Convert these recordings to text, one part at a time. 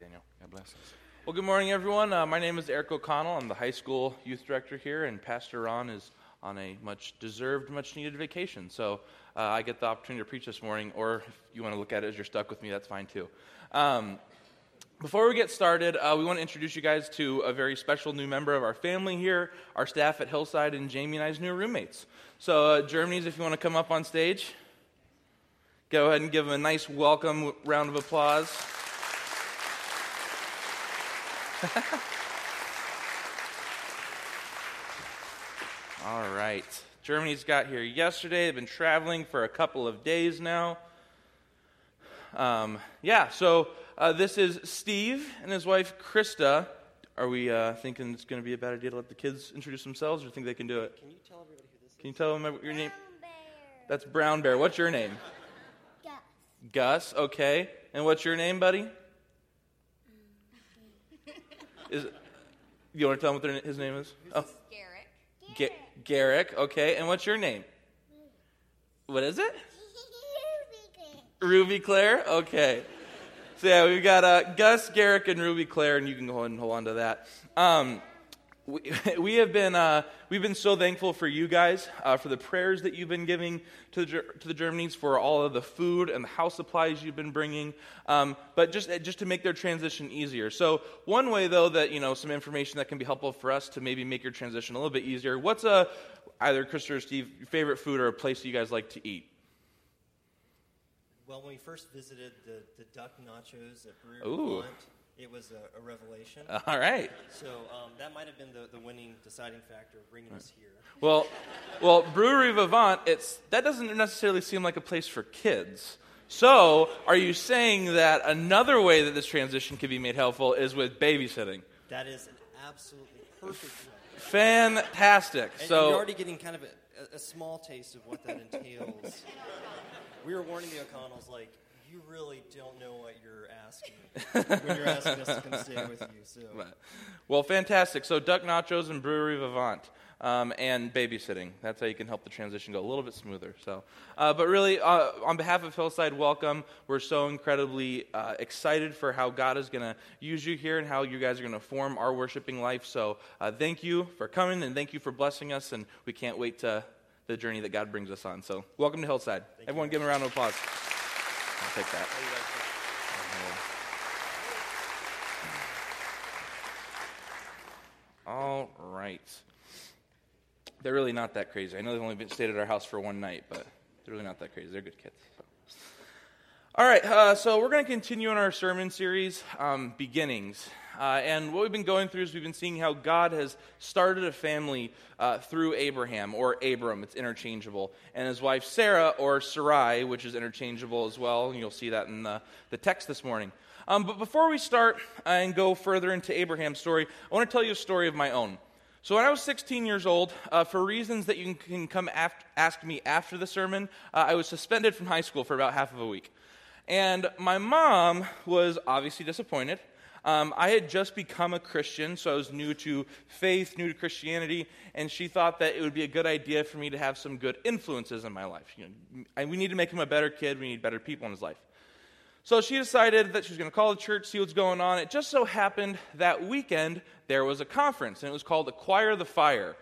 Daniel, God bless us. Well, good morning, everyone. Uh, my name is Eric O'Connell. I'm the high school youth director here, and Pastor Ron is on a much deserved, much needed vacation. So uh, I get the opportunity to preach this morning, or if you want to look at it as you're stuck with me, that's fine too. Um, before we get started, uh, we want to introduce you guys to a very special new member of our family here, our staff at Hillside, and Jamie and I's new roommates. So, uh, Germany's, if you want to come up on stage, go ahead and give them a nice welcome round of applause. All right. Germany's got here yesterday. They've been traveling for a couple of days now. Um, yeah, so uh, this is Steve and his wife Krista. Are we uh, thinking it's going to be a bad idea to let the kids introduce themselves, or think they can do it? Can you tell everybody who this Can you tell them your name? Bear. That's Brown Bear. What's your name? Gus. Gus. Okay. And what's your name, buddy? Is you want to tell him what their, his name is? Oh, Garrett. Ga- Garrick. Okay. And what's your name? What is it? Ruby Claire? Okay. So, yeah, we've got uh, Gus, Garrick, and Ruby Claire, and you can go ahead and hold on to that. Um, we, we have been, uh, we've been so thankful for you guys, uh, for the prayers that you've been giving to the, to the Germanies, for all of the food and the house supplies you've been bringing, um, but just, just to make their transition easier. So, one way, though, that, you know, some information that can be helpful for us to maybe make your transition a little bit easier what's a, either Chris or Steve, your favorite food or a place that you guys like to eat? Well, when we first visited the, the duck nachos at Brewery Ooh. Vivant, it was a, a revelation. All right. so um, that might have been the, the winning deciding factor of bringing us here. Well, well, Brewery Vivant, it's that doesn't necessarily seem like a place for kids. So, are you saying that another way that this transition could be made helpful is with babysitting? That is an absolutely perfect way. Fantastic. And So, you're already getting kind of a, a, a small taste of what that entails. we were warning the O'Connells, like, you really don't know what you're asking when you're asking us to come stay with you. So well, fantastic. So, duck nachos and Brewery Vivant. Um, and babysitting. That's how you can help the transition go a little bit smoother. So, uh, but really, uh, on behalf of Hillside, welcome. We're so incredibly uh, excited for how God is going to use you here and how you guys are going to form our worshiping life. So, uh, thank you for coming and thank you for blessing us. And we can't wait to the journey that God brings us on. So, welcome to Hillside. Everyone, give him a round of applause. I'll take that. All right. They're really not that crazy. I know they've only been stayed at our house for one night, but they're really not that crazy. They're good kids. So. All right, uh, so we're going to continue in our sermon series, um, Beginnings. Uh, and what we've been going through is we've been seeing how God has started a family uh, through Abraham, or Abram, it's interchangeable, and his wife Sarah, or Sarai, which is interchangeable as well. And you'll see that in the, the text this morning. Um, but before we start and go further into Abraham's story, I want to tell you a story of my own. So, when I was 16 years old, uh, for reasons that you can come ask me after the sermon, uh, I was suspended from high school for about half of a week. And my mom was obviously disappointed. Um, I had just become a Christian, so I was new to faith, new to Christianity, and she thought that it would be a good idea for me to have some good influences in my life. You know, I, we need to make him a better kid, we need better people in his life. So she decided that she was going to call the church, see what's going on. It just so happened that weekend there was a conference, and it was called Acquire the Fire.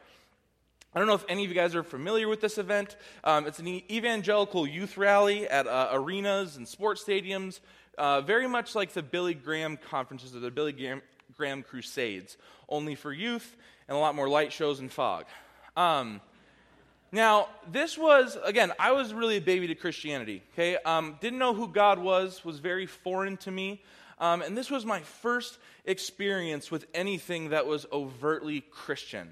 I don't know if any of you guys are familiar with this event. Um, it's an evangelical youth rally at uh, arenas and sports stadiums, uh, very much like the Billy Graham conferences or the Billy Graham, Graham Crusades, only for youth and a lot more light shows and fog. Um, now, this was, again, I was really a baby to Christianity, okay? Um, didn't know who God was, was very foreign to me. Um, and this was my first experience with anything that was overtly Christian.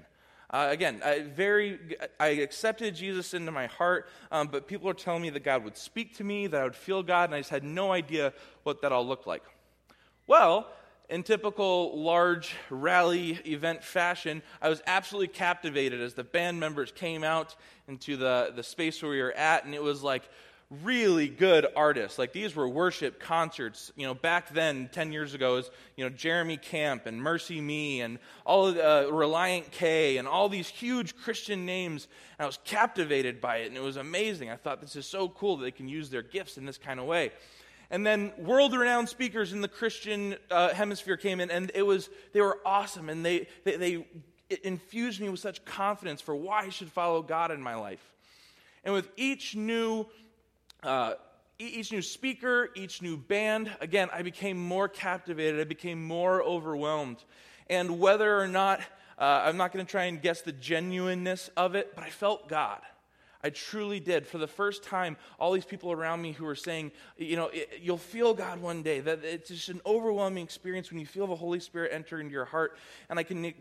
Uh, again, I, very, I accepted Jesus into my heart, um, but people are telling me that God would speak to me, that I would feel God, and I just had no idea what that all looked like. Well, in typical large rally event fashion, I was absolutely captivated as the band members came out into the, the space where we were at, and it was like really good artists. Like these were worship concerts. You know, back then, 10 years ago, was, you know, Jeremy Camp and MercyMe and all of uh, Relient K and all these huge Christian names. And I was captivated by it, and it was amazing. I thought this is so cool that they can use their gifts in this kind of way. And then world renowned speakers in the Christian uh, hemisphere came in, and it was, they were awesome. And they, they, they infused me with such confidence for why I should follow God in my life. And with each new, uh, each new speaker, each new band, again, I became more captivated. I became more overwhelmed. And whether or not, uh, I'm not going to try and guess the genuineness of it, but I felt God. I truly did. For the first time, all these people around me who were saying, you know, it, you'll feel God one day. That it's just an overwhelming experience when you feel the Holy Spirit enter into your heart. And I can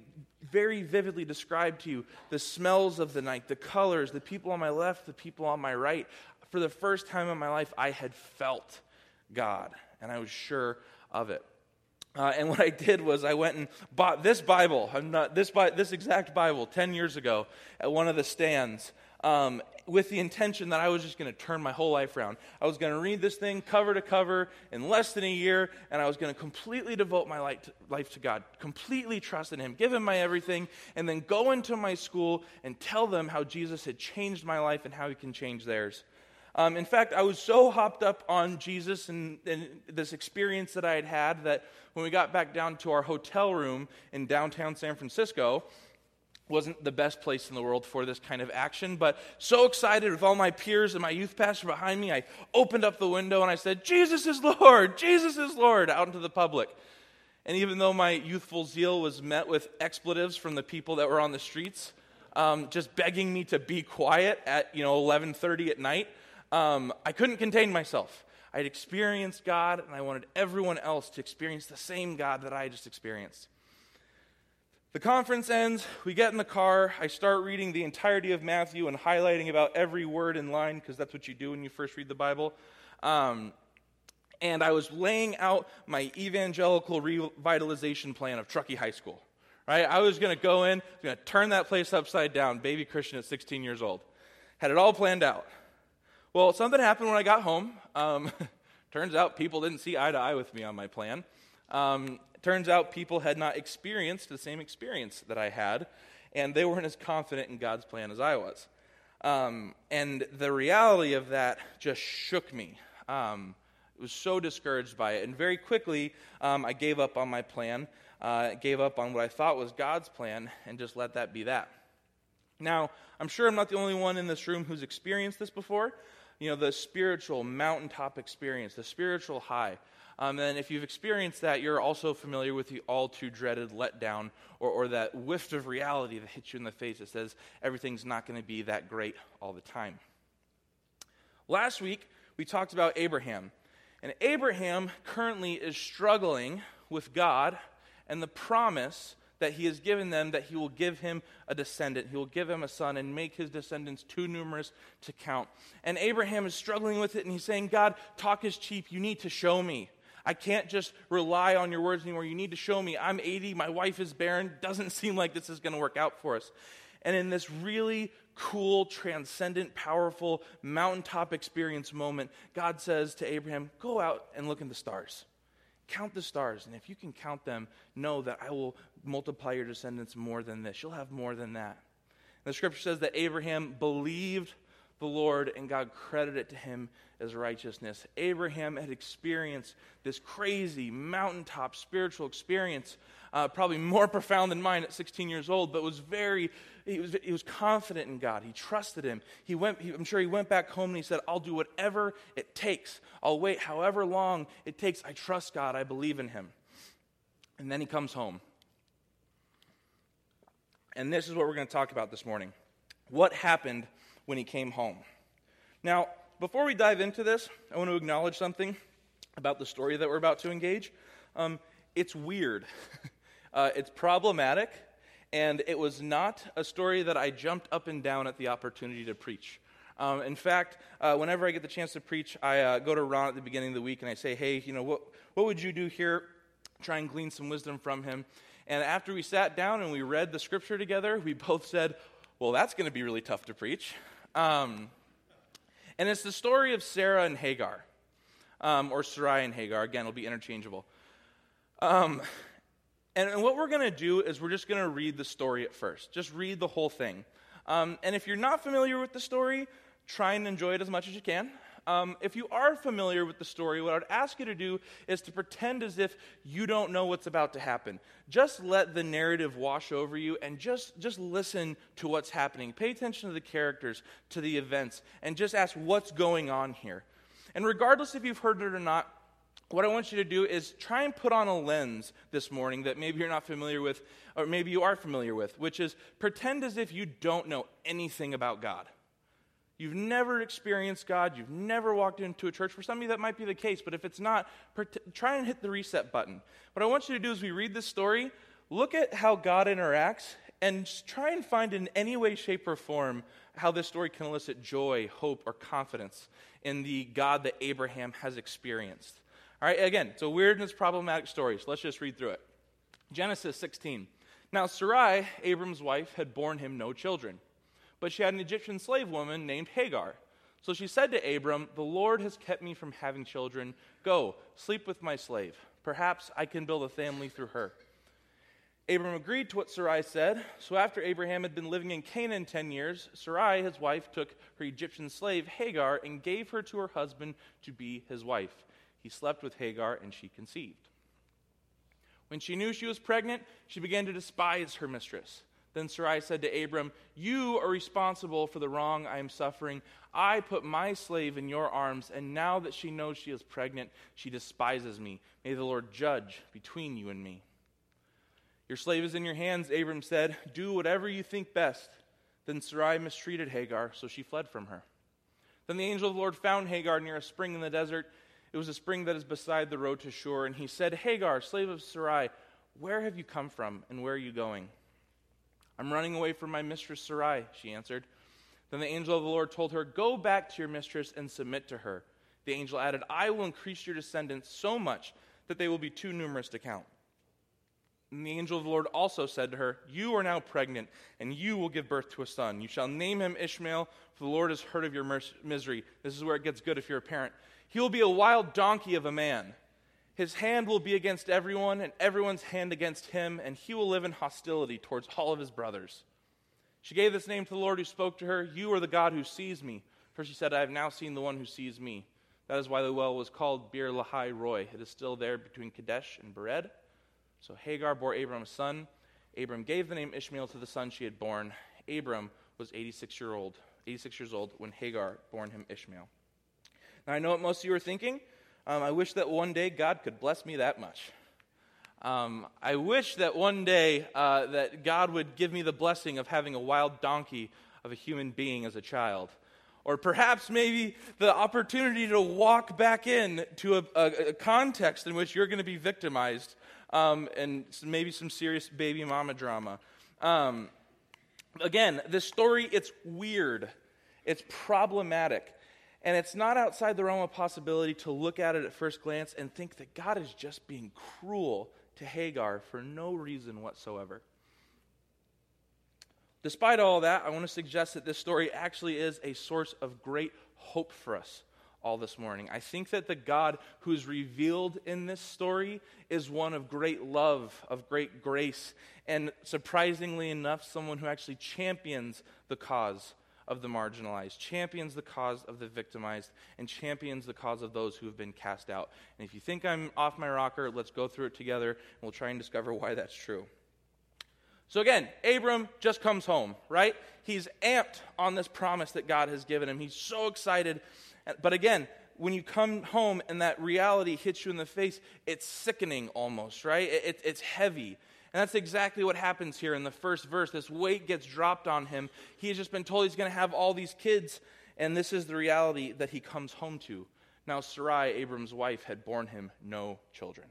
very vividly describe to you the smells of the night, the colors, the people on my left, the people on my right. For the first time in my life, I had felt God, and I was sure of it. Uh, and what I did was I went and bought this Bible, I'm not, this, this exact Bible, 10 years ago at one of the stands um, with the intention that I was just going to turn my whole life around. I was going to read this thing cover to cover in less than a year, and I was going to completely devote my life to, life to God, completely trust in Him, give Him my everything, and then go into my school and tell them how Jesus had changed my life and how He can change theirs. Um, in fact, I was so hopped up on Jesus and, and, this experience that I had had that when we got back down to our hotel room in downtown San Francisco, wasn't the best place in the world for this kind of action, but so excited with all my peers and my youth pastor behind me, I opened up the window and I said, Jesus is Lord, Jesus is Lord, out into the public. And even though my youthful zeal was met with expletives from the people that were on the streets, um, just begging me to be quiet at you know 11:30 at night, um, I couldn't contain myself. I had experienced God, and I wanted everyone else to experience the same God that I just experienced. The conference ends, we get in the car, I start reading the entirety of Matthew and highlighting about every word in line, because that's what you do when you first read the Bible. Um, and I was laying out my evangelical revitalization plan of Truckee High School. Right? I was going to go in, going to turn that place upside down, baby Christian at 16 years old. Had it all planned out. Well, something happened when I got home. Um, turns out people didn't see eye to eye with me on my plan. Um, turns out people had not experienced the same experience that I had, and they weren't as confident in God's plan as I was. Um, and the reality of that just shook me. Um, I was so discouraged by it. And very quickly, um, I gave up on my plan, uh, gave up on what I thought was God's plan, and just let that be that. Now, I'm sure I'm not the only one in this room who's experienced this before. You know, the spiritual mountaintop experience, the spiritual high. Um, and if you've experienced that, you're also familiar with the all too dreaded letdown or, or that whiff of reality that hits you in the face that says everything's not going to be that great all the time. Last week, we talked about Abraham. And Abraham currently is struggling with God and the promise that he has given them that he will give him a descendant. He will give him a son and make his descendants too numerous to count. And Abraham is struggling with it and he's saying, God, talk is cheap. You need to show me. I can't just rely on your words anymore. You need to show me. I'm 80, my wife is barren. Doesn't seem like this is going to work out for us. And in this really cool, transcendent, powerful mountaintop experience moment, God says to Abraham, Go out and look in the stars. Count the stars. And if you can count them, know that I will multiply your descendants more than this. You'll have more than that. And the scripture says that Abraham believed the Lord and God credited it to him as righteousness. Abraham had experienced this crazy mountaintop spiritual experience, uh, probably more profound than mine at 16 years old, but was very, he was, he was confident in God. He trusted him. He went, he, I'm sure he went back home and he said, I'll do whatever it takes. I'll wait however long it takes. I trust God. I believe in him. And then he comes home. And this is what we're going to talk about this morning. What happened when he came home? Now, before we dive into this, I want to acknowledge something about the story that we're about to engage. Um, it's weird, uh, it's problematic, and it was not a story that I jumped up and down at the opportunity to preach. Um, in fact, uh, whenever I get the chance to preach, I uh, go to Ron at the beginning of the week and I say, hey, you know, what, what would you do here? Try and glean some wisdom from him. And after we sat down and we read the scripture together, we both said, well, that's going to be really tough to preach. Um, and it's the story of Sarah and Hagar, um, or Sarai and Hagar. Again, it'll be interchangeable. Um, and, and, what we're going to do is we're just going to read the story at first. Just read the whole thing. Um, and if you're not familiar with the story, try and enjoy it as much as you can. Um, if you are familiar with the story, what I would ask you to do is to pretend as if you don't know what's about to happen. Just let the narrative wash over you and just, just listen to what's happening. Pay attention to the characters, to the events, and just ask what's going on here. And regardless if you've heard it or not, what I want you to do is try and put on a lens this morning that maybe you're not familiar with, or maybe you are familiar with, which is pretend as if you don't know anything about God. You've never experienced God. You've never walked into a church. For some of you, that might be the case, but if it's not, try and hit the reset button. What I want you to do is we read this story, look at how God interacts, and try and find in any way, shape, or form how this story can elicit joy, hope, or confidence in the God that Abraham has experienced. All right, again, it's a weird and it's problematic story, so let's just read through it. Genesis 16. Now, Sarai, Abram's wife, had borne him no children but she had an Egyptian slave woman named Hagar. So she said to Abram, The Lord has kept me from having children. Go, sleep with my slave. Perhaps I can build a family through her. Abram agreed to what Sarai said. So after Abraham had been living in Canaan 10 years, Sarai, his wife, took her Egyptian slave, Hagar, and gave her to her husband to be his wife. He slept with Hagar, and she conceived. When she knew she was pregnant, she began to despise her mistress. Then Sarai said to Abram, You are responsible for the wrong I am suffering. I put my slave in your arms, and now that she knows she is pregnant, she despises me. May the Lord judge between you and me. Your slave is in your hands, Abram said. Do whatever you think best. Then Sarai mistreated Hagar, so she fled from her. Then the angel of the Lord found Hagar near a spring in the desert. It was a spring that is beside the road to Shur. And he said, Hagar, slave of Sarai, where have you come from, and where are you going? I'm running away from my mistress Sarai, she answered. Then the angel of the Lord told her, Go back to your mistress and submit to her. The angel added, I will increase your descendants so much that they will be too numerous to count. And the angel of the Lord also said to her, You are now pregnant, and you will give birth to a son. You shall name him Ishmael, for the Lord has heard of your misery. This is where it gets good if you're a parent. He will be a wild donkey of a man his hand will be against everyone, and everyone's hand against him, and he will live in hostility towards all of his brothers. She gave this name to the Lord who spoke to her You are the God who sees me. For she said, I have now seen the one who sees me. That is why the well was called Beer Lahai Roi. It is still there between Kadesh and Bered. So Hagar bore Abram a son. Abram gave the name Ishmael to the son she had borne. Abram was 86 year old, 86 years old when Hagar bore him Ishmael. Now I know what most of you are thinking. Um, I wish that one day God could bless me that much. Um, I wish that one day uh, that God would give me the blessing of having a wild donkey of a human being as a child. Or perhaps maybe the opportunity to walk back in to a, a, a context in which you're going to be victimized um, and maybe some serious baby mama drama. Um, again, this story, it's weird. It's problematic. And it's not outside the realm of possibility to look at it at first glance and think that God is just being cruel to Hagar for no reason whatsoever. Despite all that, I want to suggest that this story actually is a source of great hope for us all this morning. I think that the God who is revealed in this story is one of great love, of great grace, and surprisingly enough, someone who actually champions the cause of the marginalized, champions the cause of the victimized, and champions the cause of those who have been cast out. And if you think I'm off my rocker, let's go through it together and we'll try and discover why that's true. So again, Abram just comes home, right? He's amped on this promise that God has given him. He's so excited. But again, when you come home and that reality hits you in the face, it's sickening almost, right? It, it, it's heavy. And that's exactly what happens here in the first verse. This weight gets dropped on him. He has just been told he's going to have all these kids, and this is the reality that he comes home to. Now, Sarai, Abram's wife, had borne him no children.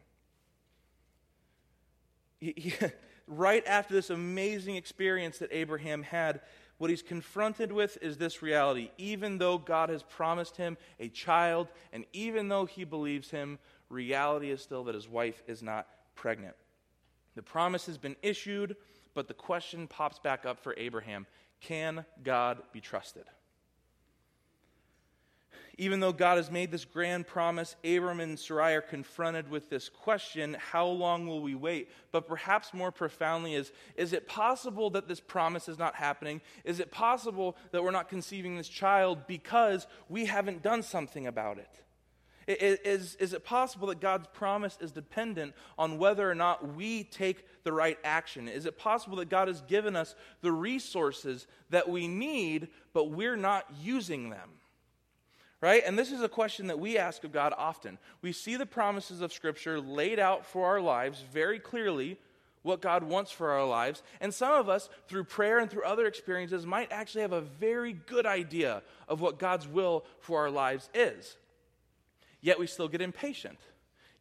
He, he, right after this amazing experience that Abraham had, what he's confronted with is this reality. Even though God has promised him a child, and even though he believes him, reality is still that his wife is not pregnant. The promise has been issued, but the question pops back up for Abraham can God be trusted? Even though God has made this grand promise, Abram and Sarai are confronted with this question how long will we wait? But perhaps more profoundly, is is it possible that this promise is not happening? Is it possible that we're not conceiving this child because we haven't done something about it? Is, is it possible that God's promise is dependent on whether or not we take the right action? Is it possible that God has given us the resources that we need, but we're not using them? Right? And this is a question that we ask of God often. We see the promises of Scripture laid out for our lives very clearly, what God wants for our lives. And some of us, through prayer and through other experiences, might actually have a very good idea of what God's will for our lives is. Yet we still get impatient.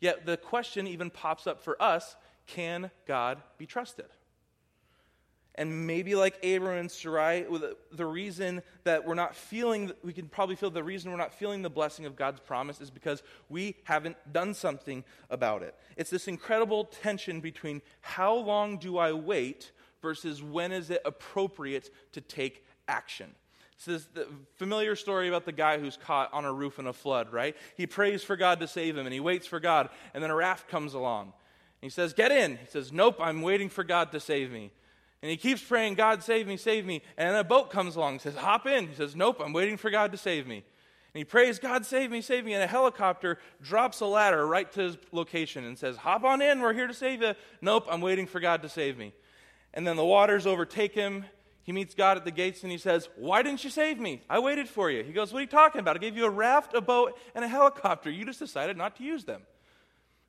Yet the question even pops up for us can God be trusted? And maybe like Abram and Sarai, the reason that we're not feeling, we can probably feel the reason we're not feeling the blessing of God's promise is because we haven't done something about it. It's this incredible tension between how long do I wait versus when is it appropriate to take action. This is the familiar story about the guy who's caught on a roof in a flood, right? He prays for God to save him and he waits for God, and then a raft comes along. He says, Get in. He says, Nope, I'm waiting for God to save me. And he keeps praying, God, save me, save me. And then a boat comes along and says, Hop in. He says, Nope, I'm waiting for God to save me. And he prays, God, save me, save me. And a helicopter drops a ladder right to his location and says, Hop on in, we're here to save you. Nope, I'm waiting for God to save me. And then the waters overtake him. He meets God at the gates and he says, Why didn't you save me? I waited for you. He goes, What are you talking about? I gave you a raft, a boat, and a helicopter. You just decided not to use them.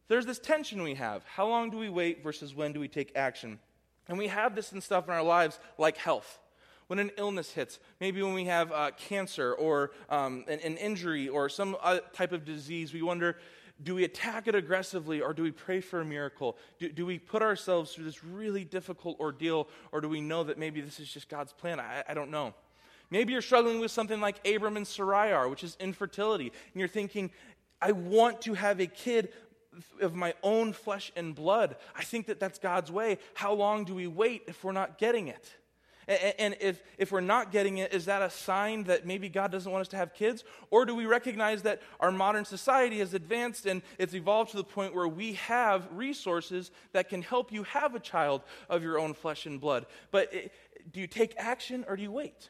There's this tension we have. How long do we wait versus when do we take action? And we have this and stuff in our lives like health. When an illness hits, maybe when we have uh, cancer or um, an, an, injury or some type of disease, we wonder do we attack it aggressively or do we pray for a miracle? Do, do we put ourselves through this really difficult ordeal or do we know that maybe this is just God's plan? I, I don't know. Maybe you're struggling with something like Abram and Sarai which is infertility, and you're thinking, I want to have a kid, of my own flesh and blood. I think that that's God's way. How long do we wait if we're not getting it? And if, if we're not getting it, is that a sign that maybe God doesn't want us to have kids? Or do we recognize that our modern society has advanced and it's evolved to the point where we have resources that can help you have a child of your own flesh and blood? But it, do you take action or do you wait?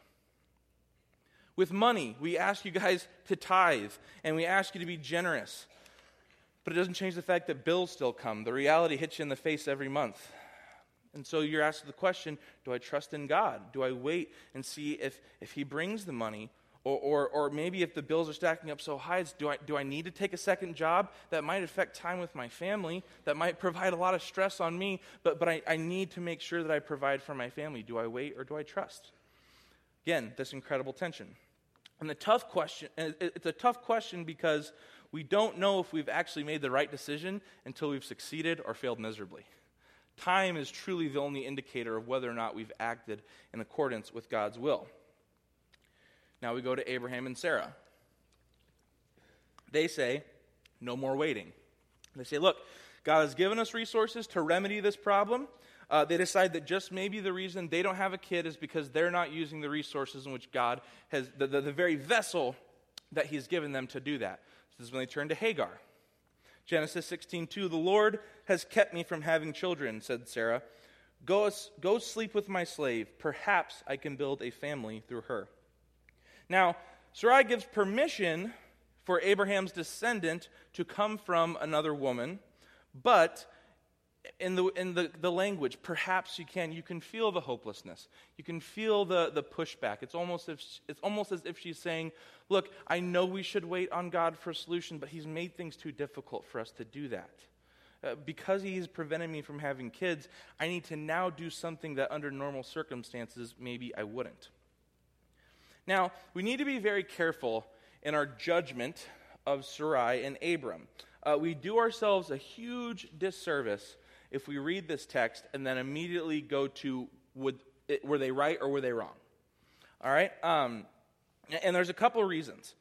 With money, we ask you guys to tithe and we ask you to be generous. But it doesn't change the fact that bills still come. The reality hits you in the face every month. And so you're asked the question do I trust in God? Do I wait and see if, if He brings the money? Or, or, or maybe if the bills are stacking up so high, do I, do I need to take a second job that might affect time with my family, that might provide a lot of stress on me, but, but I, I need to make sure that I provide for my family? Do I wait or do I trust? Again, this incredible tension. And the tough question, it's a tough question because we don't know if we've actually made the right decision until we've succeeded or failed miserably. Time is truly the only indicator of whether or not we've acted in accordance with God's will. Now we go to Abraham and Sarah. They say, no more waiting. They say, look, God has given us resources to remedy this problem. Uh, they decide that just maybe the reason they don't have a kid is because they're not using the resources in which God has, the, the, the very vessel that He's given them to do that. This is when they turn to Hagar. Genesis 16:2 The Lord has kept me from having children, said Sarah. Go, go sleep with my slave. Perhaps I can build a family through her. Now, Sarai gives permission for Abraham's descendant to come from another woman, but in the, in the, the language, perhaps you can, you can feel the hopelessness. You can feel the, the pushback. It's almost, if, it's almost as if she's saying, Look, I know we should wait on God for a solution, but He's made things too difficult for us to do that. Uh, because He's prevented me from having kids, I need to now do something that under normal circumstances maybe I wouldn't. Now, we need to be very careful in our judgment of Sarai and Abram. Uh, we do ourselves a huge disservice if we read this text and then immediately go to would, it, were they right or were they wrong? All right? Um, and there's a couple reasons.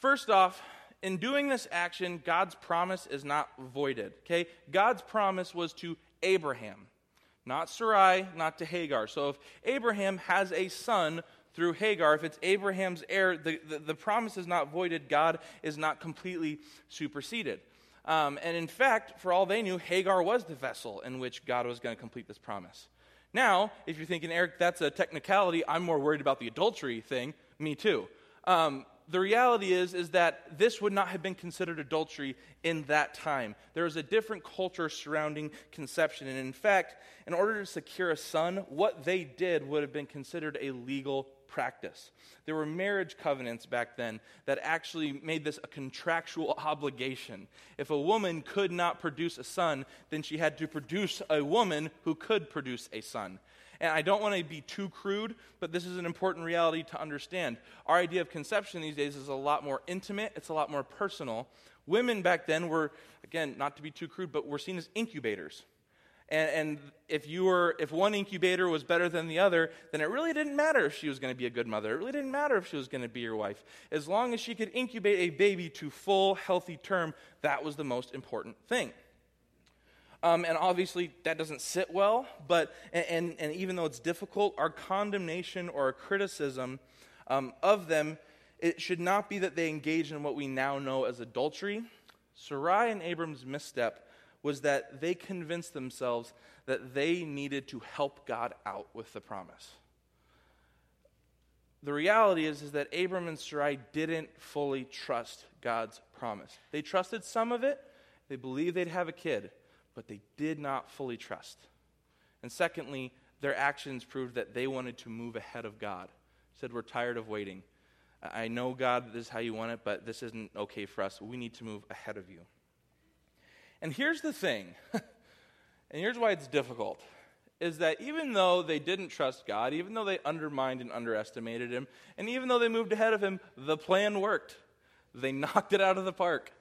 First off, in doing this action, God's promise is not voided. Okay? God's promise was to Abraham, not Sarai, not to Hagar. So if Abraham has a son through Hagar, if it's Abraham's heir, the, the, the promise is not voided. God is not completely superseded. Um, and in fact, for all they knew, Hagar was the vessel in which God was going to complete this promise. Now, if you're thinking, Eric, that's a technicality, I'm more worried about the adultery thing, me too. Um, the reality is, is that this would not have been considered adultery in that time. There was a different culture surrounding conception. And in fact, in order to secure a son, what they did would have been considered a legal practice. There were marriage covenants back then that actually made this a contractual obligation. If a woman could not produce a son, then she had to produce a woman who could produce a son. And I don't want to be too crude, but this is an important reality to understand. Our idea of conception these days is a lot more intimate, it's a lot more personal. Women back then were, again, not to be too crude, but were seen as incubators. And, and, if you were if one incubator was better than the other then it really didn't matter if she was going to be a good mother. It really didn't matter if she was going to be your wife. As long as she could incubate a baby to full healthy term that was the most important thing. Um, and obviously that doesn't sit well but and, and, even though it's difficult our condemnation or our criticism um, of them it should not be that they engage in what we now know as adultery. Sarai and abram's misstep was that they convinced themselves that they needed to help God out with the promise. The reality is, is that Abram and Sarai didn't fully trust God's promise. They trusted some of it, they believed they'd have a kid, but they did not fully trust. And secondly, their actions proved that they wanted to move ahead of God. Said, We're tired of waiting. I know, God, this is how you want it, but this isn't okay for us. We need to move ahead of you. And here's the thing, and here's why it's difficult, is that even though they didn't trust God, even though they undermined and underestimated Him, and even though they moved ahead of Him, the plan worked. They knocked it out of the park.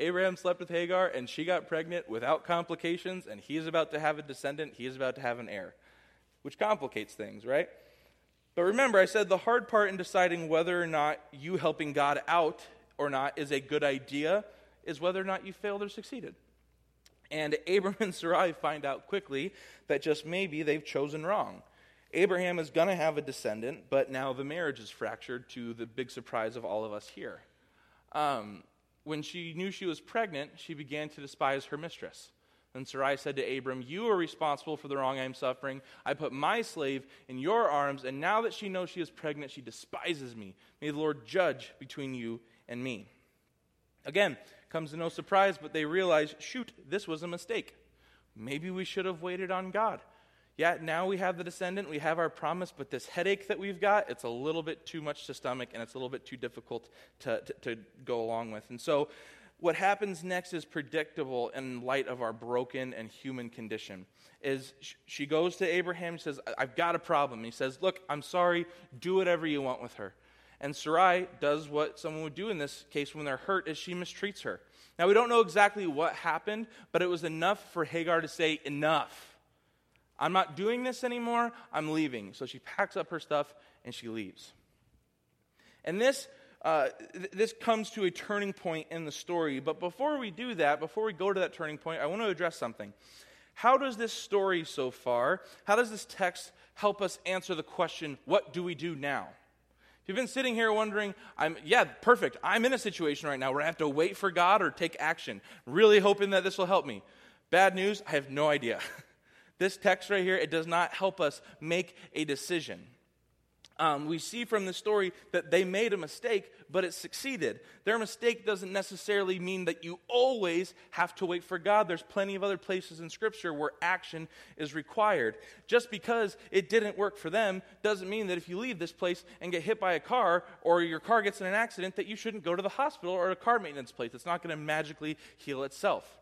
Abraham slept with Hagar, and she got pregnant without complications, and he's about to have a descendant, he is about to have an heir, which complicates things, right? But remember, I said the hard part in deciding whether or not you helping God out or not is a good idea is whether or not you failed or succeeded. And Abram and Sarai find out quickly that just maybe they've chosen wrong. Abraham is going to have a descendant, but now the marriage is fractured to the big surprise of all of us here. Um, when she knew she was pregnant, she began to despise her mistress. And Sarai said to Abram, You are responsible for the wrong I am suffering. I put my slave in your arms, and now that she knows she is pregnant, she despises me. May the Lord judge between you and me. Again, comes to no surprise, but they realize, shoot, this was a mistake. Maybe we should have waited on God. Yeah, now we have the descendant, we have our promise, but this headache that we've got, it's a little bit too much to stomach and it's a little bit too difficult to, to, to go along with. And so, what happens next is predictable in light of our broken and human condition. Is she goes to Abraham, she says, I've got a problem. He says, Look, I'm sorry, do whatever you want with her. And Sarai does what someone would do in this case when they're hurt, is she mistreats her. Now, we don't know exactly what happened, but it was enough for Hagar to say, Enough. I'm not doing this anymore. I'm leaving. So she packs up her stuff and she leaves. And this, uh, th- this comes to a turning point in the story. But before we do that, before we go to that turning point, I want to address something. How does this story so far, how does this text help us answer the question, what do we do now? You've been sitting here wondering, I'm, yeah, perfect. I'm in a situation right now where I have to wait for God or take action, really hoping that this will help me. Bad news, I have no idea. this text right here, it does not help us make a decision um, we see from the story that they made a mistake, but it succeeded. Their mistake doesn't necessarily mean that you always have to wait for God. There's plenty of other places in Scripture where action is required. Just because it didn't work for them doesn't mean that if you leave this place and get hit by a car or your car gets in an accident, that you shouldn't go to the hospital or a car maintenance place. It's not going to magically heal itself.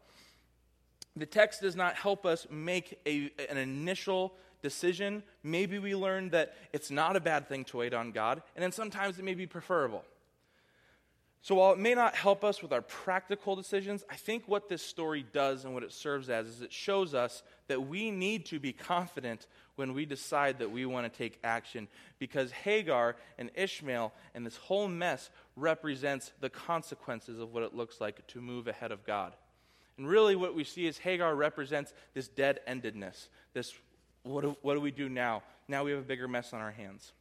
The text does not help us make a, an initial decision, maybe we learn that it's not a bad thing to wait on God, and then sometimes it may be preferable. So while it may not help us with our practical decisions, I think what this story does and what it serves as is it shows us that we need to be confident when we decide that we want to take action because Hagar and Ishmael and this whole mess represents the consequences of what it looks like to move ahead of God. And really, what we see is Hagar represents this dead endedness, this what do, what do we do now? Now we have a bigger mess on our hands.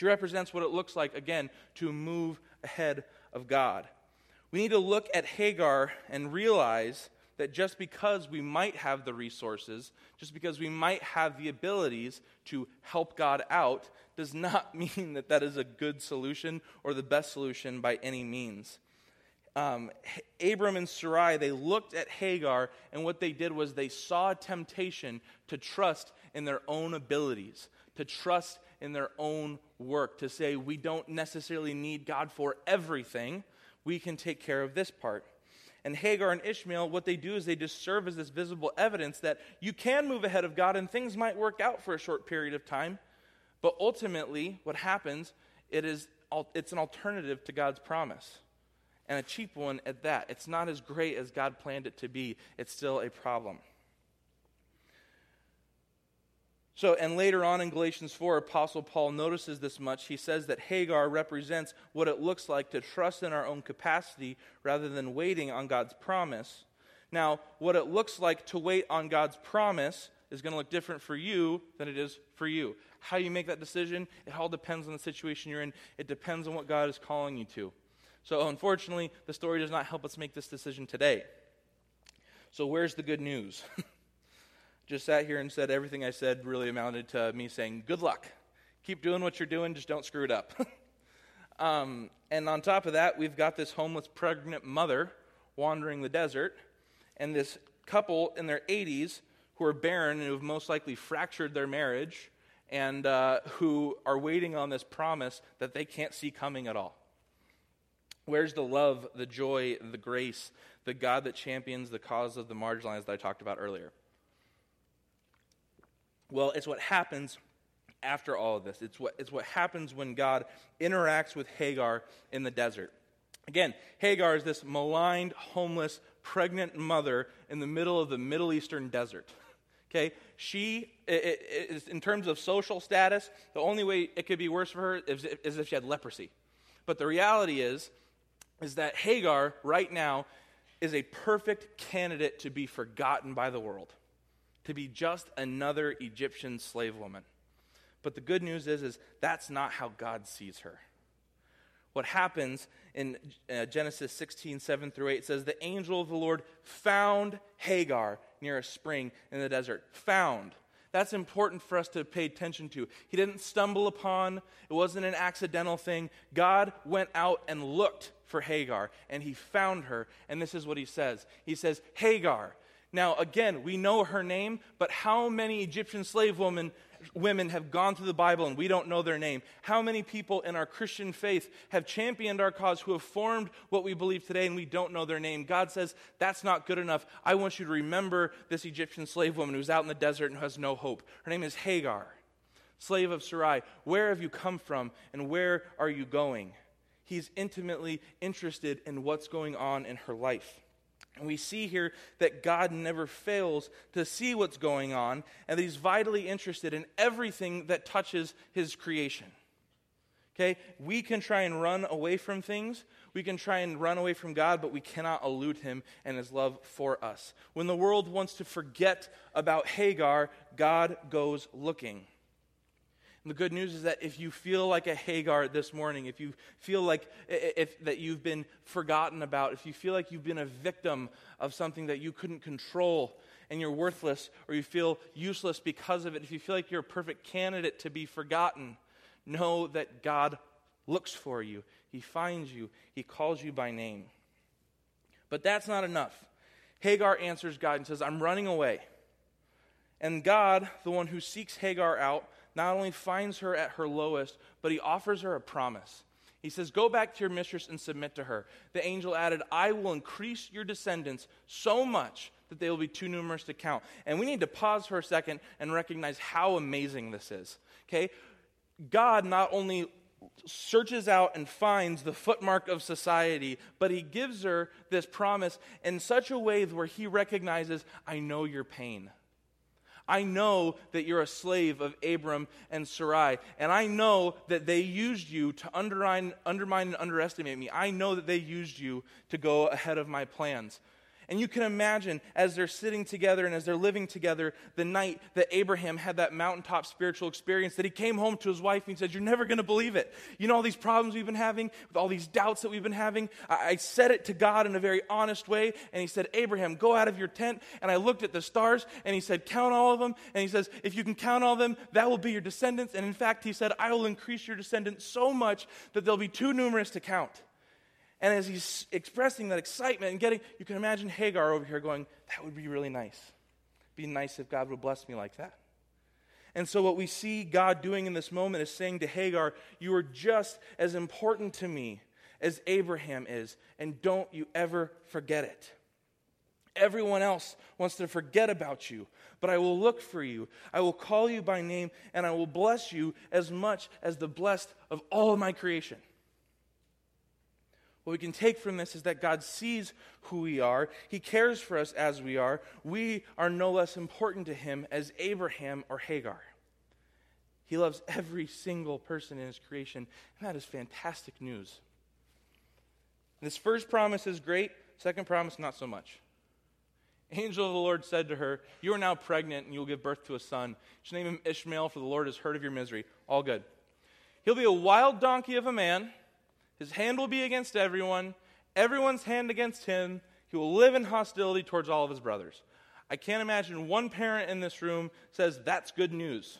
She represents what it looks like, again, to move ahead of God. We need to look at Hagar and realize that just because we might have the resources, just because we might have the abilities to help God out, does not mean that that is a good solution or the best solution by any means. Um, Abram and Sarai, they looked at Hagar, and what they did was they saw a temptation to trust in their own abilities, to trust in their own work, to say, we don't necessarily need God for everything. We can take care of this part. And Hagar and Ishmael, what they do is they just serve as this visible evidence that you can move ahead of God and things might work out for a short period of time. But ultimately, what happens, it is, it's an alternative to God's promise. And a cheap one at that. It's not as great as God planned it to be. It's still a problem. So, and later on in Galatians 4, Apostle Paul notices this much. He says that Hagar represents what it looks like to trust in our own capacity rather than waiting on God's promise. Now, what it looks like to wait on God's promise is going to look different for you than it is for you. How you make that decision, it all depends on the situation you're in. It depends on what God is calling you to. So, unfortunately, the story does not help us make this decision today. So, where's the good news? just sat here and said everything I said really amounted to me saying, Good luck. Keep doing what you're doing, just don't screw it up. um, and on top of that, we've got this homeless pregnant mother wandering the desert, and this couple in their 80s who are barren and who have most likely fractured their marriage and uh, who are waiting on this promise that they can't see coming at all. Where's the love, the joy, the grace, the God that champions the cause of the marginalized that I talked about earlier? Well, it's what happens after all of this. It's what, it's what happens when God interacts with Hagar in the desert. Again, Hagar is this maligned, homeless, pregnant mother in the middle of the Middle Eastern desert. Okay? She, it, it, in terms of social status, the only way it could be worse for her is, is if she had leprosy. But the reality is, is that Hagar, right now, is a perfect candidate to be forgotten by the world to be just another Egyptian slave woman. But the good news is, is that's not how God sees her. What happens in uh, Genesis 16, 7 through 8 says, The angel of the Lord found Hagar near a spring in the desert. Found. That's important for us to pay attention to. He didn't stumble upon, it wasn't an accidental thing. God went out and looked for Hagar, and he found her. And this is what he says He says, Hagar, now, again, we know her name, but how many Egyptian slave women, women have gone through the Bible and we don't know their name? How many people in our Christian faith have championed our cause who have formed what we believe today and we don't know their name? God says, that's not good enough. I want you to remember this Egyptian slave woman who's out in the desert and has no hope. Her name is Hagar, slave of Sarai. Where have you come from and where are you going? He's intimately interested in what's going on in her life. And we see here that God never fails to see what's going on and that He's vitally interested in everything that touches His creation. Okay? We can try and run away from things. We can try and run away from God, but we cannot elude Him and His love for us. When the world wants to forget about Hagar, God goes looking. And the good news is that if you feel like a Hagar this morning, if you feel like if, that you've been forgotten about, if you feel like you've been a victim of something that you couldn't control and you're worthless or you feel useless because of it, if you feel like you're a perfect candidate to be forgotten, know that God looks for you. He finds you. He calls you by name. But that's not enough. Hagar answers God and says, I'm running away. And God, the one who seeks Hagar out, not only finds her at her lowest, but he offers her a promise. He says, Go back to your mistress and submit to her. The angel added, I will increase your descendants so much that they will be too numerous to count. And we need to pause for a second and recognize how amazing this is. Okay? God not only searches out and finds the footmark of society, but he gives her this promise in such a way where he recognizes, I know your pain. I know that you're a slave of Abram and Sarai, and I know that they used you to undermine, undermine and underestimate me. I know that they used you to go ahead of my plans. And you can imagine as they're sitting together and as they're living together, the night that Abraham had that mountaintop spiritual experience, that he came home to his wife and he said, You're never going to believe it. You know, all these problems we've been having, with all these doubts that we've been having. I, I said it to God in a very honest way. And he said, Abraham, go out of your tent. And I looked at the stars and he said, Count all of them. And he says, If you can count all of them, that will be your descendants. And in fact, he said, I will increase your descendants so much that they'll be too numerous to count. And as he's expressing that excitement and getting, you can imagine Hagar over here going, That would be really nice. Be nice if God would bless me like that. And so, what we see God doing in this moment is saying to Hagar, You are just as important to me as Abraham is, and don't you ever forget it. Everyone else wants to forget about you, but I will look for you. I will call you by name, and I will bless you as much as the blessed of all of my creation. What we can take from this is that God sees who we are. He cares for us as we are. We are no less important to Him as Abraham or Hagar. He loves every single person in His creation, and that is fantastic news. This first promise is great, second promise, not so much. Angel of the Lord said to her, You are now pregnant, and you will give birth to a son. You should name him Ishmael, for the Lord has heard of your misery. All good. He'll be a wild donkey of a man his hand will be against everyone, everyone's hand against him. He will live in hostility towards all of his brothers. I can't imagine one parent in this room says that's good news.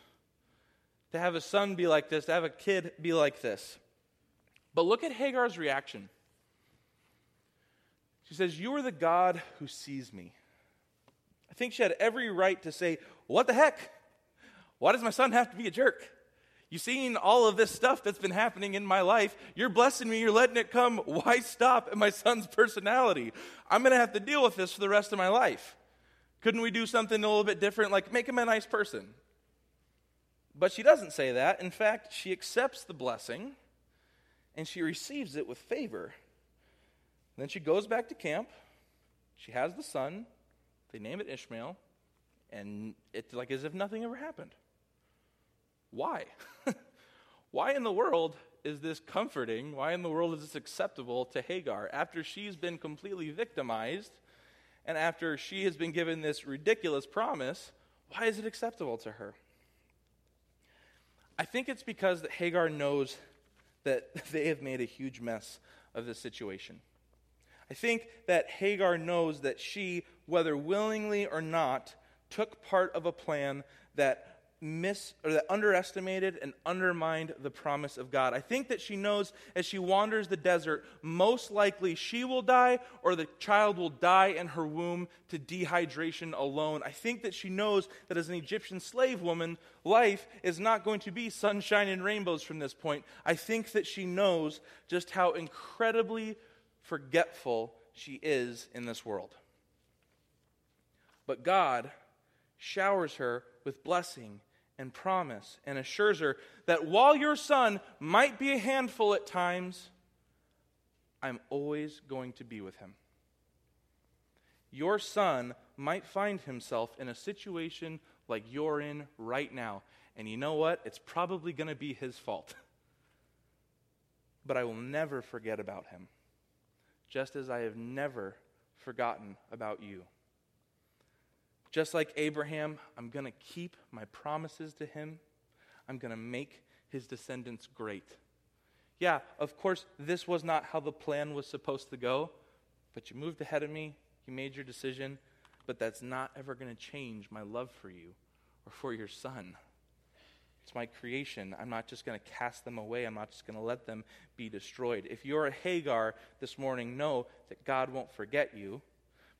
To have a son be like this, to have a kid be like this. But look at Hagar's reaction. She says, You are the God who sees me. I think she had every right to say, What the heck? Why does my son have to be a jerk? You've seen all of this stuff that's been happening in my life. You're blessing me. You're letting it come. Why stop at my son's personality? I'm going to have to deal with this for the rest of my life. Couldn't we do something a little bit different, like make him a nice person? But she doesn't say that. In fact, she accepts the blessing and she receives it with favor. then she goes back to camp. She has the son. They name it Ishmael. And it's like as if nothing ever happened. Why? Why in the world is this comforting? Why in the world is this acceptable to Hagar after she's been completely victimized and after she has been given this ridiculous promise? Why is it acceptable to her? I think it's because that Hagar knows that they have made a huge mess of this situation. I think that Hagar knows that she, whether willingly or not, took part of a plan that miss or that underestimated and undermined the promise of God. I think that she knows as she wanders the desert, most likely she will die or the child will die in her womb to dehydration alone. I think that she knows that as an Egyptian slave woman, life is not going to be sunshine and rainbows from this point. I think that she knows just how incredibly forgetful she is in this world. But God showers her with blessing and promise and assures her that while your son might be a handful at times, I'm always going to be with him. Your son might find himself in a situation like you're in right now. And you know what? It's probably going to be his fault. But I will never forget about him, just as I have never forgotten about you. Just like Abraham, I'm going to keep my promises to him. I'm going to make his descendants great. Yeah, of course, this was not how the plan was supposed to go, but you moved ahead of me. You made your decision, but that's not ever going to change my love for you or for your son. It's my creation. I'm not just going to cast them away. I'm not just going to let them be destroyed. If you're a Hagar this morning, know that God won't forget you.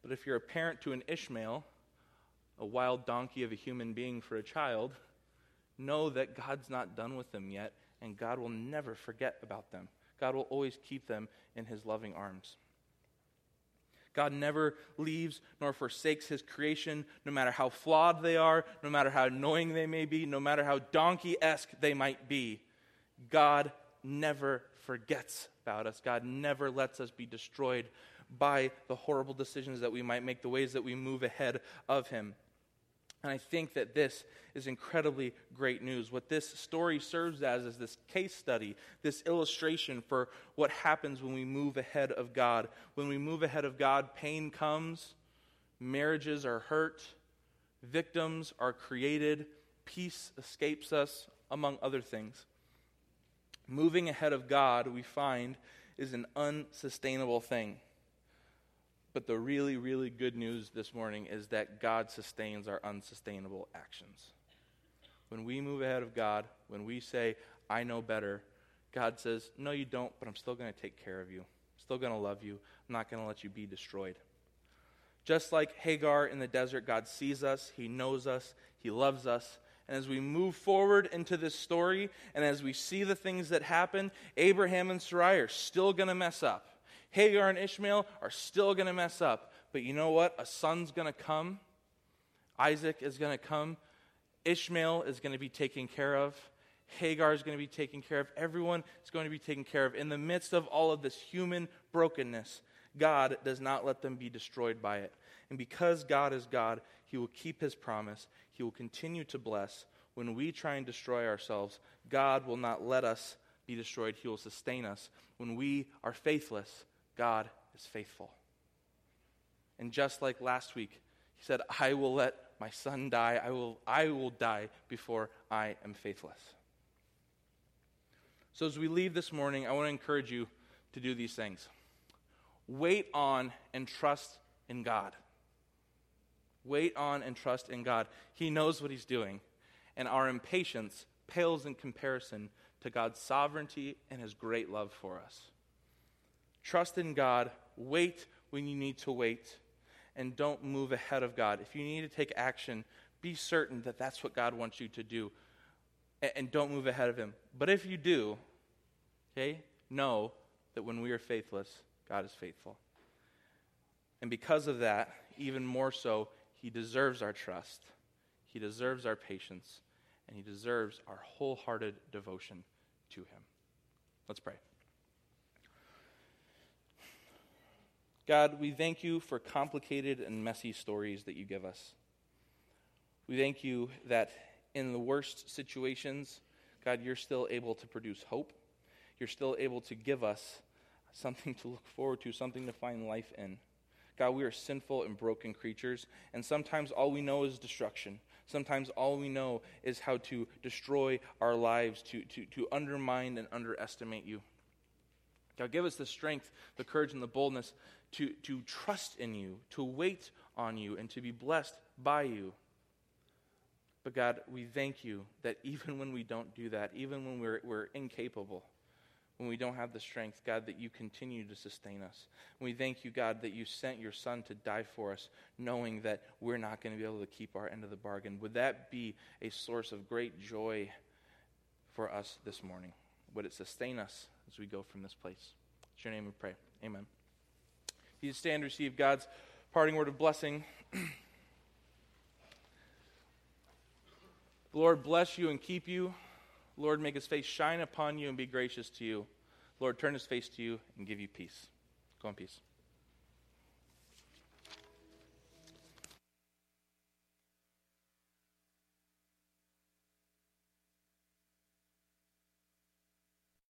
But if you're a parent to an Ishmael, a wild donkey of a human being for a child, know that God's not done with them yet, and God will never forget about them. God will always keep them in his loving arms. God never leaves nor forsakes his creation, no matter how flawed they are, no matter how annoying they may be, no matter how donkey esque they might be. God never forgets about us. God never lets us be destroyed by the horrible decisions that we might make, the ways that we move ahead of him. And I think that this is incredibly great news. What this story serves as is this case study, this illustration for what happens when we move ahead of God. When we move ahead of God, pain comes, marriages are hurt, victims are created, peace escapes us, among other things. Moving ahead of God, we find, is an unsustainable thing. But the really, really good news this morning is that God sustains our unsustainable actions. When we move ahead of God, when we say, I know better, God says, No, you don't, but I'm still going to take care of you. I'm still going to love you. I'm not going to let you be destroyed. Just like Hagar in the desert, God sees us, He knows us, He loves us. And as we move forward into this story, and as we see the things that happen, Abraham and Sarai are still going to mess up. Hagar and Ishmael are still going to mess up. But you know what? A son's going to come. Isaac is going to come. Ishmael is going to be taken care of. Hagar is going to be taken care of. Everyone is going to be taken care of. In the midst of all of this human brokenness, God does not let them be destroyed by it. And because God is God, He will keep His promise. He will continue to bless. When we try and destroy ourselves, God will not let us be destroyed. He will sustain us. When we are faithless, God is faithful. And just like last week, He said, I will let my son die. I will, I will die before I am faithless. So as we leave this morning, I want to encourage you to do these things. Wait on and trust in God. Wait on and trust in God. He knows what He's doing. And our impatience pales in comparison to God's sovereignty and His great love for us. Trust in God. Wait when you need to wait. And don't move ahead of God. If you need to take action, be certain that that's what God wants you to do. And don't move ahead of Him. But if you do, okay, know that when we are faithless, God is faithful. And because of that, even more so, He deserves our trust, He deserves our patience, and He deserves our wholehearted devotion to Him. Let's pray. God, we thank you for complicated and messy stories that you give us. We thank you that in the worst situations, God, you're still able to produce hope. You're still able to give us something to look forward to, something to find life in. God, we are sinful and broken creatures, and sometimes all we know is destruction. Sometimes all we know is how to destroy our lives, to, to, to undermine and underestimate you. God, give us the strength, the courage, and the boldness to, to trust in you, to wait on you, and to be blessed by you. But God, we thank you that even when we don't do that, even when we're, we're incapable, when we don't have the strength, God, that you continue to sustain us. We thank you, God, that you sent your Son to die for us, knowing that we're not going to be able to keep our end of the bargain. Would that be a source of great joy for us this morning? Would it sustain us as we go from this place? It's your name we pray. Amen. If You stand receive God's parting word of blessing. the Lord bless you and keep you. Lord, make his face shine upon you and be gracious to you. Lord, turn his face to you and give you peace. Go in peace.